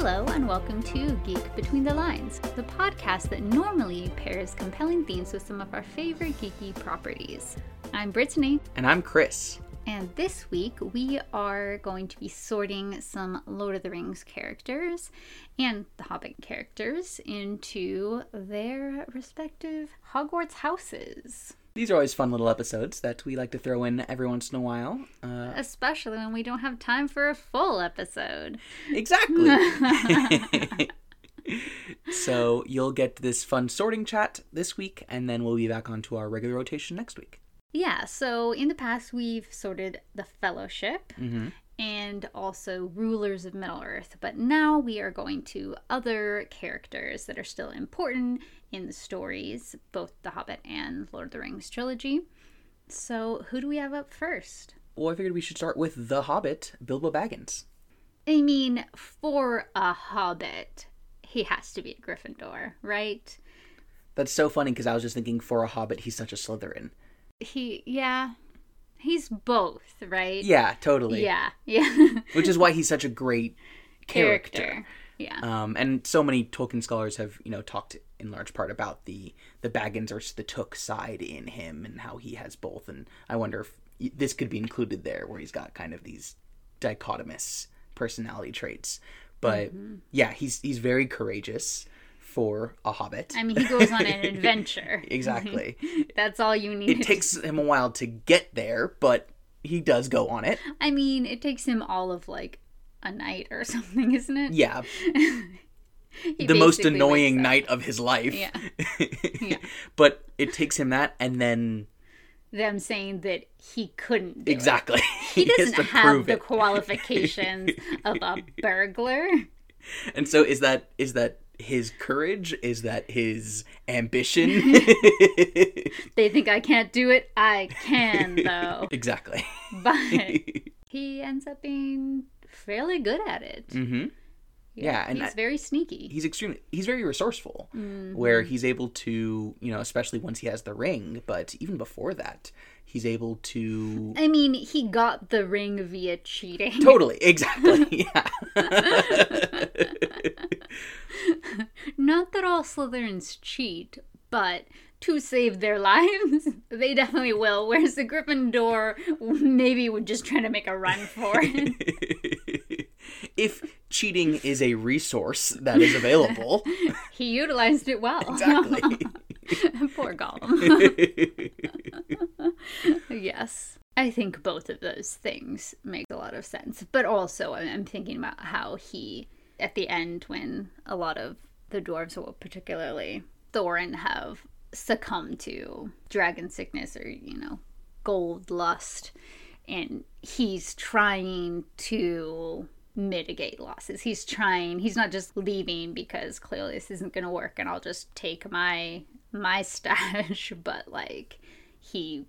Hello, and welcome to Geek Between the Lines, the podcast that normally pairs compelling themes with some of our favorite geeky properties. I'm Brittany, And I'm Chris. and this week we are going to be sorting some Lord of the Rings characters and the Hobbit characters into their respective Hogwarts houses. These are always fun little episodes that we like to throw in every once in a while. Uh, Especially when we don't have time for a full episode. exactly. so you'll get this fun sorting chat this week, and then we'll be back onto our regular rotation next week. Yeah, so in the past we've sorted the Fellowship Mhm. And also Rulers of Middle Earth, but now we are going to other characters that are still important in the stories, both The Hobbit and Lord of the Rings trilogy. So who do we have up first? Well, I figured we should start with the Hobbit, Bilbo Baggins. I mean, for a Hobbit, he has to be a Gryffindor, right? That's so funny because I was just thinking, for a Hobbit, he's such a Slytherin. He, yeah, he's both, right? Yeah, totally. Yeah, yeah. Which is why he's such a great character. Yeah. Um, and so many Tolkien scholars have, you know, talked in large part about the the Baggins or the Took side in him and how he has both. And I wonder if this could be included there, where he's got kind of these dichotomous personality traits. But yeah, he's he's very courageous for a hobbit. I mean, he goes on an adventure. exactly. That's all you need. it takes him a while to get there, but he does go on it. I mean, it takes him all of like a night or something, isn't it? Yeah, the most annoying night of his life. Yeah. Yeah. But it takes him that, and then Them saying that he couldn't. Do it. exactly He has doesn't have the it. qualifications of a burglar. And so is that is that his courage? Is that his ambition? They think I can't do it. I can, though. exactly. But he ends up being fairly good at it. hmm Yeah, and he's I- very sneaky. He's extremely he's very resourceful, Mm-hmm. where he's able to you know especially once he has the ring, but even before that, he's able to I mean, he got the ring via cheating. totally exactly yeah. Not that all Slytherins cheat, but to save their lives, they definitely will. Whereas the Gryffindor maybe would just try to make a run for it. If cheating is a resource that is available, he utilized it well. exactly. Poor Gollum. yes. I think both of those things make a lot of sense. But also, I'm thinking about how he, at the end, when a lot of the dwarves, well, particularly Thorin, have succumbed to dragon sickness or, you know, gold lust, and he's trying to mitigate losses. He's trying, he's not just leaving because clearly this isn't going to work and I'll just take my my stash, but like he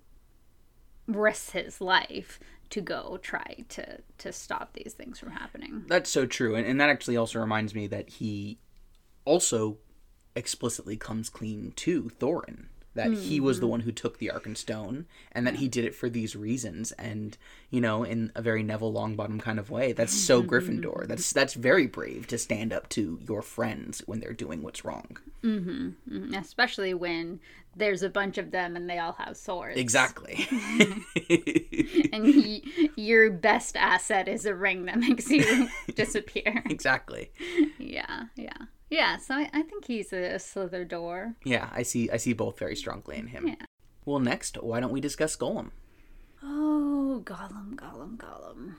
risks his life to go try to to stop these things from happening. That's so true, and, and that actually also reminds me that he also explicitly comes clean to Thorin. That he was the one who took the Arkenstone, and Stone and that he did it for these reasons, and you know, in a very Neville Longbottom kind of way. That's so Gryffindor. That's that's very brave to stand up to your friends when they're doing what's wrong. Mm, Especially when there's a bunch of them and they all have swords. Exactly. And he, your best asset is a ring that makes you disappear. exactly. Yeah, yeah. Yeah, so I, I think he's a Slitherdor. Yeah, I see. I see both very strongly in him. Yeah. Well, next, why don't we discuss Gollum? Oh, Gollum, Gollum, Gollum.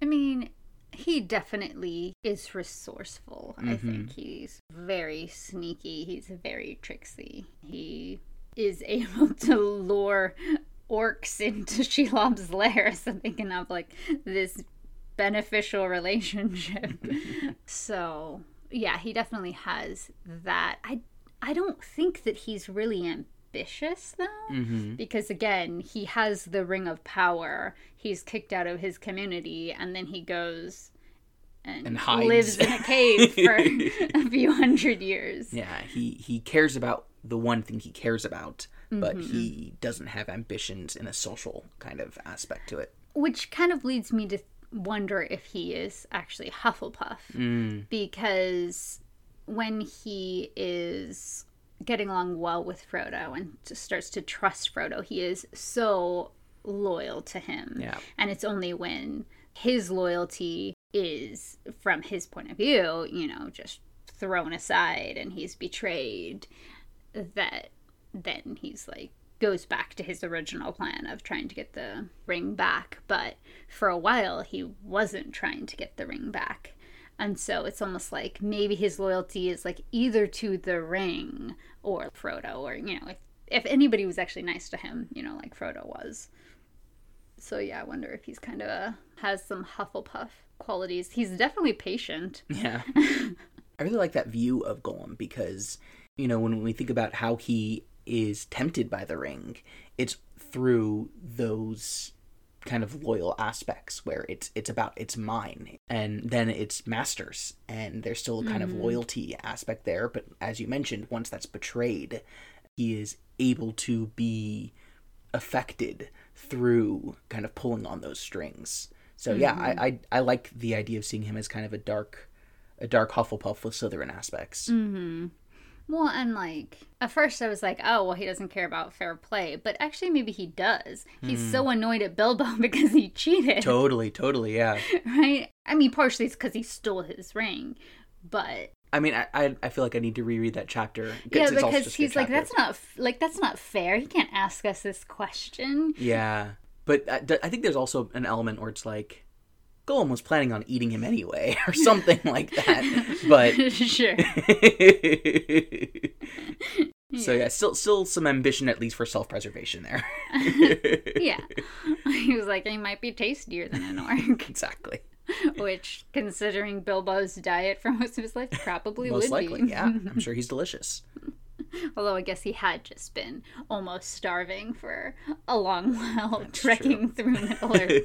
I mean, he definitely is resourceful. I mm-hmm. think he's very sneaky. He's very tricksy. He is able to lure orcs into Shelob's lair. So they can have like this beneficial relationship. so yeah, he definitely has that. I I don't think that he's really ambitious though, Mm-hmm. because again, he has the ring of power. He's kicked out of his community, and then he goes and, And lives in a cave for a few hundred years. Yeah, he he cares about the one thing he cares about, but Mm-hmm. he doesn't have ambitions in a social kind of aspect to it. Which kind of leads me to wonder if he is actually Hufflepuff Mm. because when he is getting along well with Frodo and just starts to trust Frodo, he is so loyal to him. Yeah. And it's only when his loyalty is, from his point of view, you know, just thrown aside and he's betrayed, that then he's like, goes back to his original plan of trying to get the ring back. But for a while, he wasn't trying to get the ring back. And so it's almost like maybe his loyalty is like either to the ring or Frodo, or, you know, if, if anybody was actually nice to him, you know, like Frodo was. So yeah, I wonder if he's kind of a, has some Hufflepuff qualities. He's definitely patient. Yeah. I really like that view of Gollum because, you know, when we think about how he is tempted by the ring, it's through those kind of loyal aspects where it's it's about it's mine and then it's masters and there's still a kind of mm-hmm. loyalty aspect there but as you mentioned once that's betrayed he is able to be affected through kind of pulling on those strings. So yeah I, mm-hmm. I i like the idea of seeing him as kind of a dark a dark hufflepuff with slytherin aspects mm-hmm. Well, and like at first I was like, oh, well, he doesn't care about fair play, but actually maybe he does. He's so hmm. annoyed at Bilbo because he cheated, totally totally yeah right? I mean, partially it's because he stole his ring, but i mean I, I feel like i need to reread that chapter yeah, It's- it's also because just a good he's like, that's not like that's not fair. He can't ask us this question. Yeah, but uh, I, I think there's also an element where it's like Gollum was planning on eating him anyway, or something like that. But sure. so yeah, still still some ambition at least for self preservation there. yeah, he was like, he might be tastier than an orc, exactly. which, considering Bilbo's diet for most of his life, probably Most would likely, be. yeah. I'm sure he's delicious. Although I guess he had just been almost starving for a long while trekking through Middle Earth.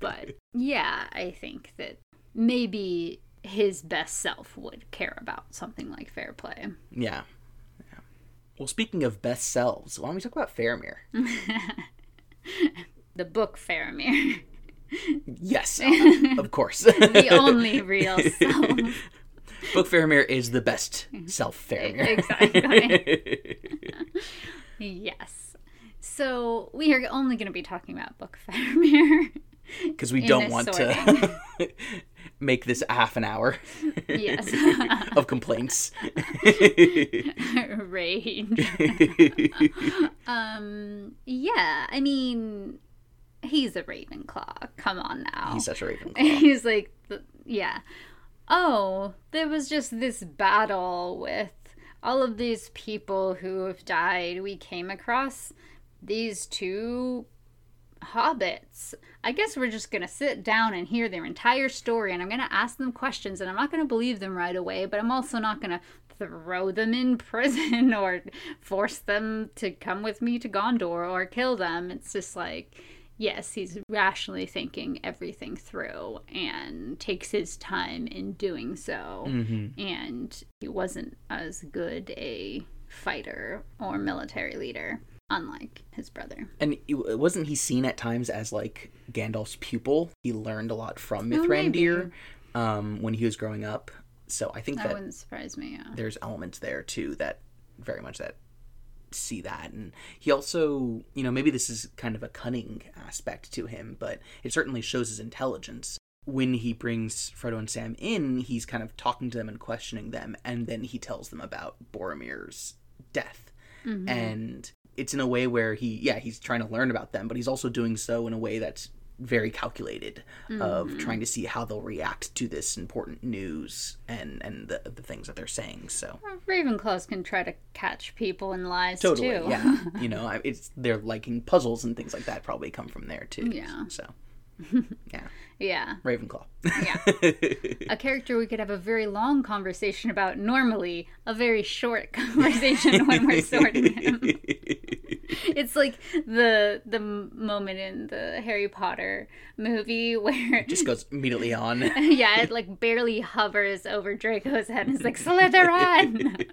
But yeah, I think that maybe his best self would care about something like fair play. Yeah. yeah. Well, speaking of best selves, why don't we talk about Faramir? The book Faramir, Yes, of course. the only real self. Book Faramir is the best self Faramir. Exactly. yes. So we are only going to be talking about book Faramir. because we don't want to make this a half an hour yes. of complaints. Rage. Um, yeah, I mean, he's a Ravenclaw. Come on now. He's such a Ravenclaw. He's like, the, yeah. Oh, there was just this battle with all of these people who have died. We came across these two hobbits. I guess we're just going to sit down and hear their entire story, and I'm going to ask them questions, and I'm not going to believe them right away, but I'm also not going to throw them in prison or force them to come with me to Gondor or kill them. It's just like, yes, he's rationally thinking everything through and takes his time in doing so. And he wasn't as good a fighter or military leader, unlike his brother. And wasn't he seen at times as like Gandalf's pupil? He learned a lot from Oh, Mithrandir um, when he was growing up. So I think That that wouldn't surprise me. Yeah. there's elements there too that very much that see that. And he also you know maybe this is kind of a cunning aspect to him but it certainly shows his intelligence. When he brings Frodo and Sam in he's kind of talking to them and questioning them and then he tells them about Boromir's death. Mm-hmm. And it's in a way where he yeah he's trying to learn about them but he's also doing so in a way that's very calculated of mm-hmm. trying to see how they'll react to this important news and and the, the things that they're saying so Ravenclaws can try to catch people in lies totally too. yeah you know it's they're liking puzzles and things like that probably come from there too Yeah. so yeah yeah. ravenclaw Yeah. a character we could have a very long conversation about normally, a very short conversation when we're sorting him. It's like the the moment in the Harry Potter movie where it just goes immediately on yeah, it like barely hovers over Draco's head and it's like Slytherin.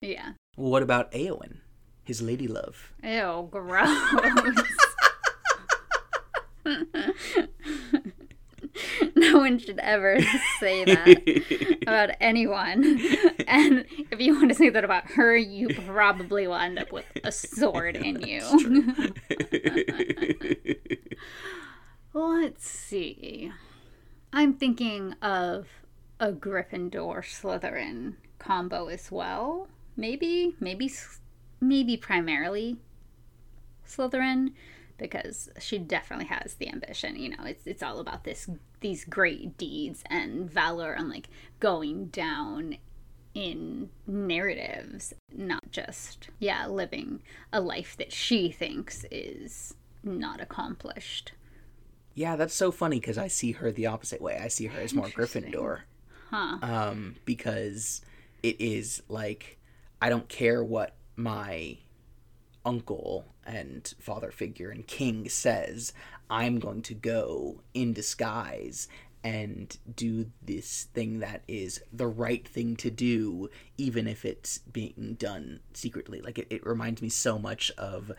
yeah. what about Eowyn his lady love Ew, gross. one should ever say that about anyone. And if you want to say that about her, you probably will end up with a sword in you. Let's see. I'm thinking of a Gryffindor Slytherin combo as well. Maybe, maybe, maybe primarily Slytherin because she definitely has the ambition. You know, it's it's all about this these great deeds and valor and like going down in narratives, not just yeah, living a life that she thinks is not accomplished. Yeah, that's so funny because I see her the opposite way. I see her as more Gryffindor. Huh. Um, because it is like I don't care what my uncle and father figure and king says. I'm going to go in disguise and do this thing that is the right thing to do, even if it's being done secretly. Like, it, it reminds me so much of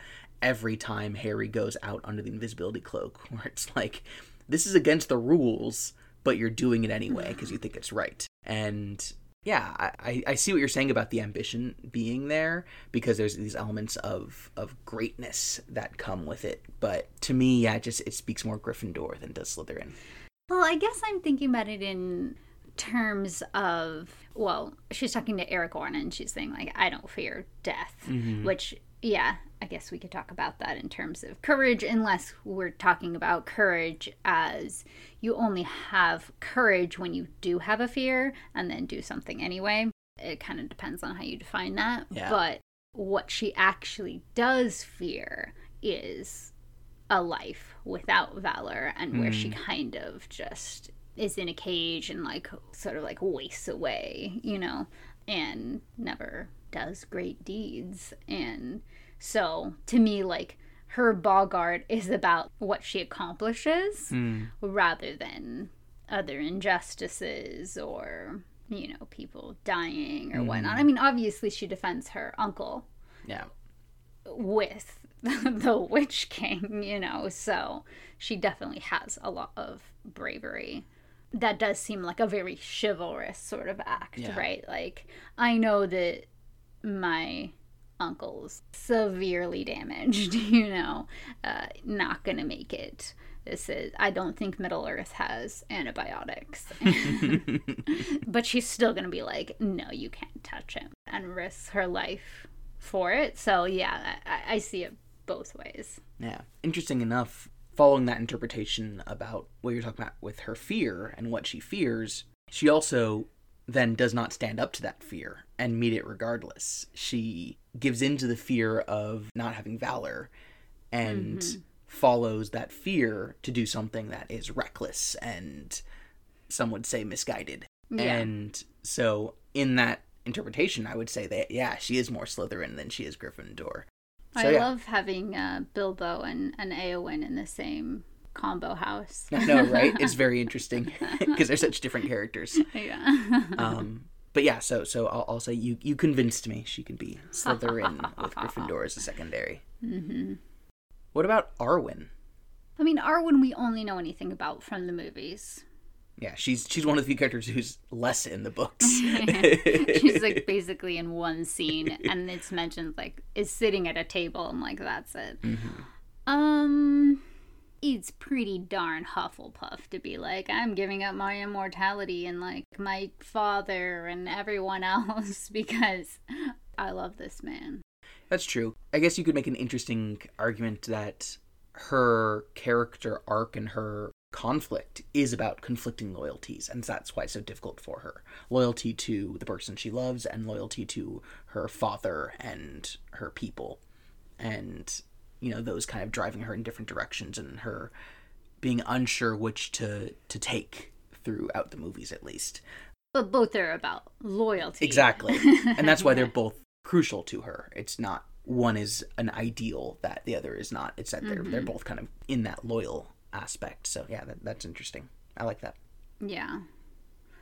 every time Harry goes out under the invisibility cloak, where it's like, this is against the rules, but you're doing it anyway because you think it's right. And yeah, I, I see what you're saying about the ambition being there because there's these elements of of greatness that come with it. But to me, yeah, it just it speaks more Gryffindor than does Slytherin. Well, I guess I'm thinking about it in terms of well, she's talking to Aragorn and she's saying like I don't fear death, Mm-hmm. which yeah, I guess we could talk about that in terms of courage unless we're talking about courage as you only have courage when you do have a fear and then do something anyway. It kind of depends on how you define that. Yeah. But what she actually does fear is a life without valor and where she mm. kind of just is in a cage and like sort of like wastes away, you know, and never does great deeds. And so to me, like her Bogart is about what she accomplishes Hmm. rather than other injustices or, you know, people dying or whatnot. I mean, obviously she defends her uncle Yeah. with the Witch King, you know, so she definitely has a lot of bravery. That does seem like a very chivalrous sort of act, Yeah. right? Like, I know that my uncle's severely damaged, you know, uh, not gonna make it. This is, I don't think Middle Earth has antibiotics. but she's still gonna be like, no, you can't touch him and risk her life for it. So yeah, I, I see it both ways. Yeah. Interesting enough, following that interpretation about what you're talking about with her fear and what she fears, she also then does not stand up to that fear and meet it regardless. She gives in to the fear of not having valor and follows that fear to do something that is reckless and some would say misguided. Yeah. And so in that interpretation, I would say that yeah, she is more Slytherin than she is Gryffindor. So I yeah. love having uh, Bilbo and, and Eowyn in the same combo house. I know, right? It's very interesting because they're such different characters. yeah. Um, but yeah, so so I'll, I'll say you you convinced me she can be Slytherin with Gryffindor as a secondary. Mm-hmm. What about Arwen? I mean, Arwen, we only know anything about from the movies. Yeah, she's she's one of the few characters who's less in the books. She's like basically in one scene, and it's mentioned like is sitting at a table, and like that's it. Um, it's pretty darn Hufflepuff to be like, I'm giving up my immortality and like my father and everyone else because I love this man. That's true. I guess you could make an interesting argument that her character arc and her conflict is about conflicting loyalties, and that's why it's so difficult for her. Loyalty to the person she loves, and loyalty to her father and her people. And, you know, those kind of driving her in different directions and her being unsure which to, to take throughout the movies, at least. But both are about loyalty. Exactly. and that's why they're both crucial to her. It's not one is an ideal that the other is not. It's that they're they're mm-hmm. both kind of in that loyal aspect. So yeah, that, that's interesting. I like that. Yeah.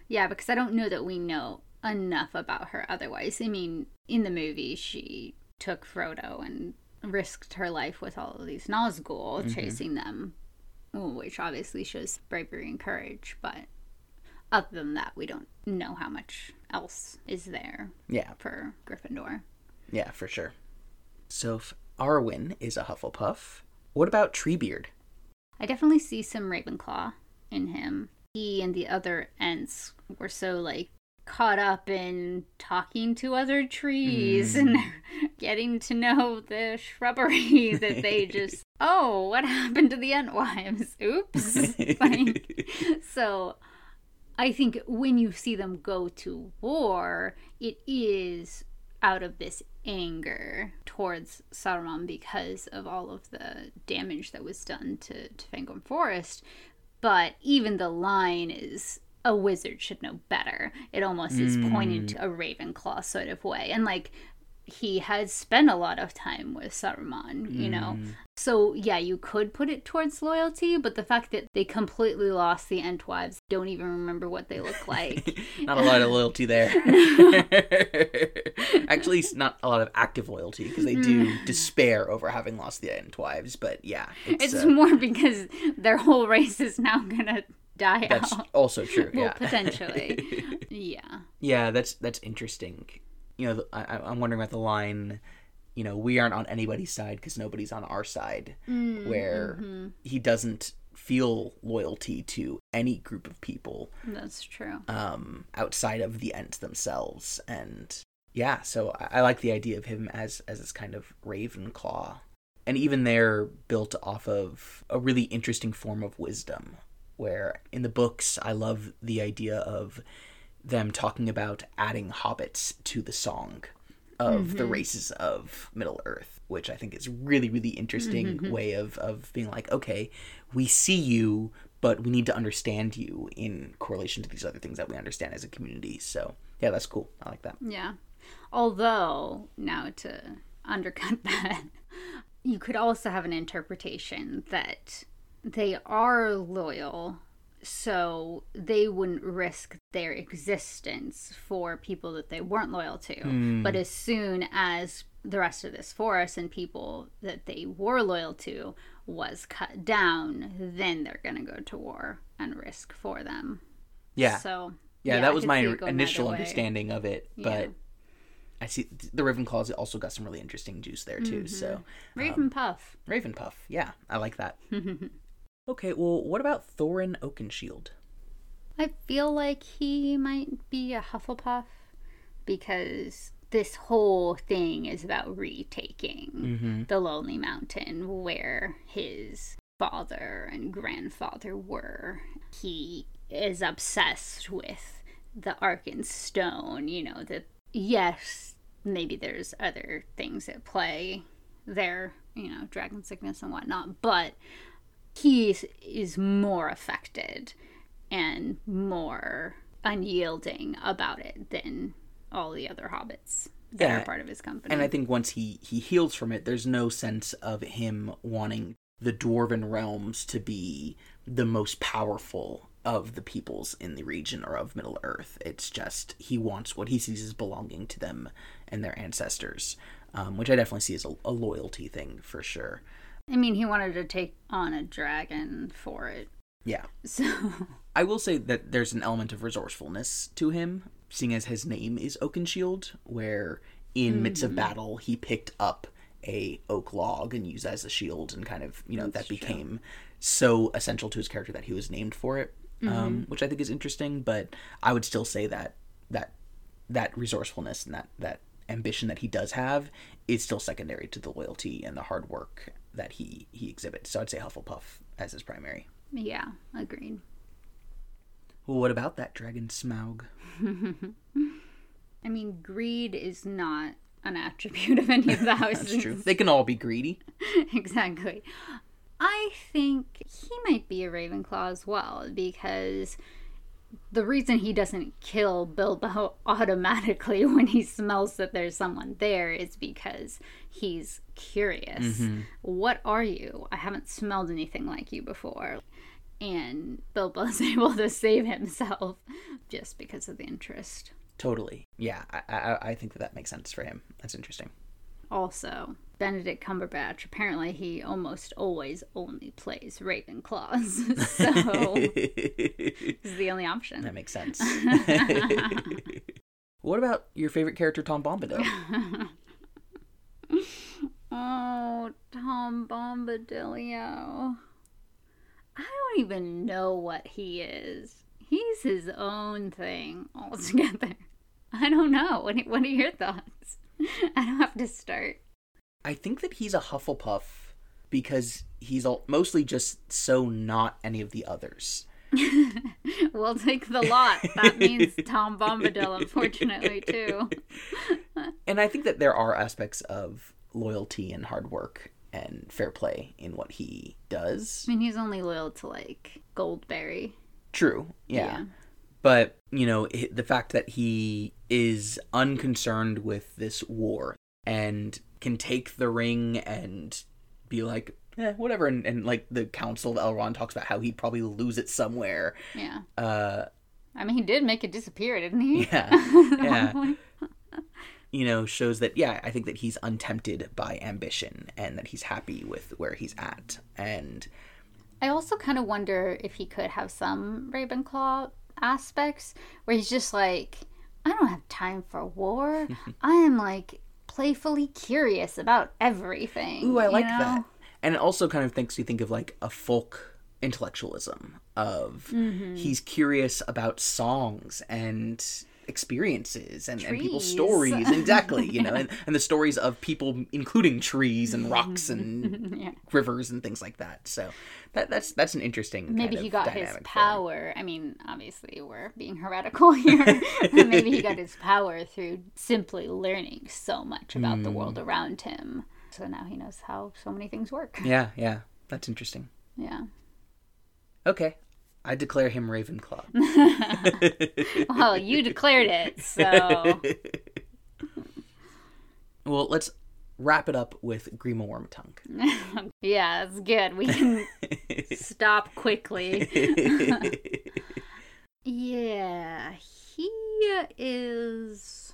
Yeah, because I don't know that we know enough about her otherwise. I mean, in the movie, she took Frodo and risked her life with all of these Nazgul mm-hmm. chasing them. which obviously shows bravery and courage, but other than that, we don't know how much else is there Yeah, for Gryffindor. yeah, for sure. So if Arwen is a Hufflepuff, what about Treebeard? I definitely see some Ravenclaw in him. He and the other Ents were so like caught up in talking to other trees mm. and getting to know the shrubbery that they just oh what happened to the Entwives oops like, so I think when you see them go to war it is out of this anger towards Saruman because of all of the damage that was done to, to Fangorn Forest. But even the line is a wizard should know better. It almost is pointing hmm. to a Ravenclaw sort of way. And like he has spent a lot of time with Saruman, you know. So yeah, you could put it towards loyalty, but the fact that they completely lost the Entwives, don't even remember what they look like. Not a lot of loyalty there. Actually, it's not a lot of active loyalty because they do despair over having lost the Entwives. But yeah, it's, It's uh, more because their whole race is now gonna die that's out. also true. Well, yeah, potentially. yeah. yeah, that's that's interesting. You know, I, I- I'm wondering about the line. You know, we aren't on anybody's side because nobody's on our side. Mm, where mm-hmm. he doesn't feel loyalty to any group of people That's true. um, outside of the Ents themselves. And yeah, so I, I like the idea of him as as this kind of Ravenclaw, and even they're built off of a really interesting form of wisdom. Where in the books, I love the idea of them talking about adding hobbits to the song of the mm-hmm. races of Middle Earth, which I think is really, really interesting mm-hmm. way of, of being like, okay, we see you, but we need to understand you in correlation to these other things that we understand as a community. So yeah, that's cool. I like that. Yeah. Although, now to undercut that, you could also have an interpretation that they are loyal, so they wouldn't risk their existence for people that they weren't loyal to. Hmm. But as soon as the rest of this forest and people that they were loyal to was cut down, then they're going to go to war and risk for them. Yeah. So, yeah, I that was my see it going initial way. understanding of it, Yeah. but I see the Ravenclaws also got some really interesting juice there too. So mm-hmm. um, Raven Puff. Ravenpuff, yeah, I like that. okay, well, what about Thorin Oakenshield? I feel like he might be a Hufflepuff because this whole thing is about retaking Mm-hmm. the Lonely Mountain where his father and grandfather were. He is obsessed with the Arkenstone, you know, that yes, maybe there's other things at play there, you know, dragon sickness and whatnot, but he is, more affected and more unyielding about it than all the other hobbits that Yeah, are part of his company. And I think once he he heals from it, there's no sense of him wanting the dwarven realms to be the most powerful of the peoples in the region or of Middle Earth. It's just he wants what he sees as belonging to them and their ancestors, um, which I definitely see as a, a loyalty thing for sure. I mean, he wanted to take on a dragon for it. Yeah, So, I will say that there's an element of resourcefulness to him, seeing as his name is Oakenshield, where in midst of battle he picked up a oak log and used as a shield, and kind of you know that became so essential to his character that he was named for it, um, which I think is interesting. But I would still say that that that resourcefulness and that that ambition that he does have is still secondary to the loyalty and the hard work that he he exhibits. So I'd say Hufflepuff as his primary. yeah, agreed. Well, what about that dragon Smaug? I mean, greed is not an attribute of any of the houses. That's true. They can all be greedy. exactly. I think he might be a Ravenclaw as well because the reason he doesn't kill Bilbo automatically when he smells that there's someone there is because he's curious. Mm-hmm. What are you? I haven't smelled anything like you before. And Bilbo's able to save himself just because of the interest. Totally. Yeah, I, I, I think that that makes sense for him. That's interesting. Also, Benedict Cumberbatch, apparently he almost always only plays Ravenclaws. so this is the only option. That makes sense. what about your favorite character, Tom Bombadil? oh, Tom Bombadilio. I don't even know what he is. He's his own thing altogether. I don't know. What, what are your thoughts? I don't have to start. I think that he's a Hufflepuff because he's all, mostly just so not any of the others. we'll take the lot. That means Tom Bombadil, unfortunately, too. and I think that there are aspects of loyalty and hard work and fair play in what he does. I mean, he's only loyal to like Goldberry. True. Yeah. yeah. But, you know, the fact that he is unconcerned with this war and can take the ring and be like, eh, whatever. And, and like the Council of Elrond talks about how he'd probably lose it somewhere. Yeah. Uh, I mean, he did make it disappear, didn't he? Yeah. yeah. you know, shows that, yeah, I think that he's untempted by ambition and that he's happy with where he's at. And I also kind of wonder if he could have some Ravenclaw aspects where he's just like, I don't have time for war. I am like playfully curious about everything. Ooh, I like know? that. And it also kind of makes you think of like a folk intellectualism of mm-hmm. he's curious about songs and experiences and, and people's stories. Exactly you know and, and the stories of people including trees and rocks and yeah. rivers and things like that. So that, that's that's an interesting maybe he got his power. I mean obviously we're being heretical here maybe he got his power through simply learning so much about mm. the world mm. around him. So now he knows how so many things work. Yeah yeah. That's interesting. Yeah. Okay I declare him Ravenclaw. well, you declared it, so. well, let's wrap it up with Grima Wormtongue. yeah, that's good. We can stop quickly. yeah, he is.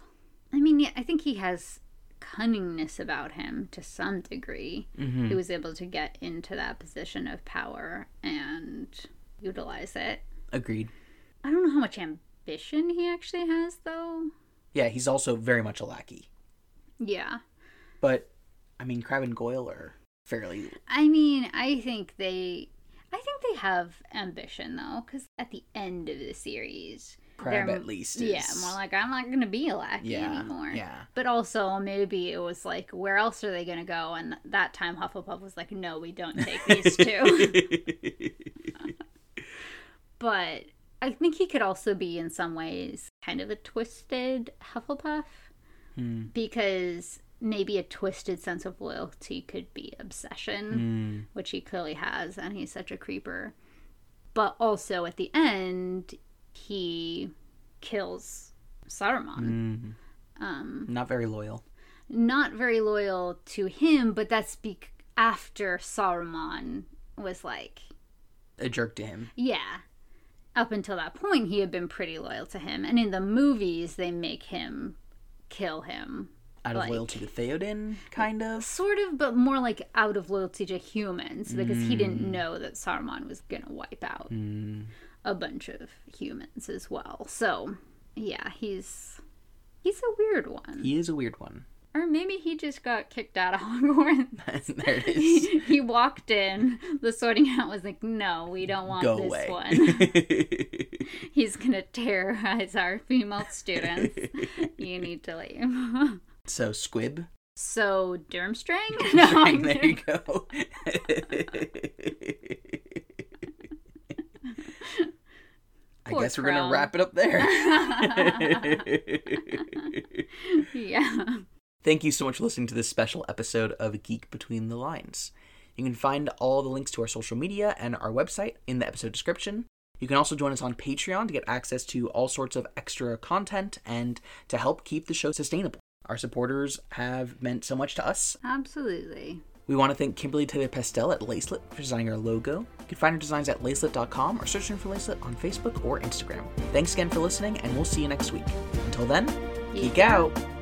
I mean, yeah, I think he has cunningness about him to some degree. Mm-hmm. He was able to get into that position of power and utilize it. Agreed. I don't know how much ambition he actually has, though. Yeah, he's also very much a lackey. Yeah. But, I mean, Crabbe and Goyle are fairly. I mean, I think they. I think they have ambition, though, because at the end of the series. Crabbe, at least. Is... Yeah, more like, I'm not going to be a lackey yeah, anymore. Yeah. But also, maybe it was like, where else are they going to go? And that time, Hufflepuff was like, no, we don't take these two. but I think he could also be in some ways kind of a twisted Hufflepuff hmm. because maybe a twisted sense of loyalty could be obsession, mm. which he clearly has, and he's such a creeper. But also at the end, he kills Saruman. Mm. Um, not very loyal. Not very loyal to him, but that's be- after Saruman was like a jerk to him. Yeah up until that point, he had been pretty loyal to him. And in the movies, they make him kill him. Out of like, loyalty to Theoden, kind of? Sort of, but more like out of loyalty to humans because mm. he didn't mm. know that Saruman was going to wipe out mm. a bunch of humans as well. So, yeah, he's he's a weird one. He is a weird one. Or maybe he just got kicked out of Hogwarts. there it is. He, he, walked in. The sorting hat was like, "No, we don't want Go this away. one. He's gonna terrorize our female students. you need to leave." so Squib. So Durmstrang. Durmstrang no, there you go. I Poor guess we're gonna wrap it up there. yeah. Thank you so much for listening to this special episode of Geek Between the Lines. You can find all the links to our social media and our website in the episode description. You can also join us on Patreon to get access to all sorts of extra content and to help keep the show sustainable. Our supporters have meant so much to us. Absolutely. We want to thank Kimberly Taylor Pastel at Lacelet for designing our logo. You can find her designs at lacelet.com or searching for Lacelet on Facebook or Instagram. Thanks again for listening, and we'll see you next week. Until then, geek, geek out. out.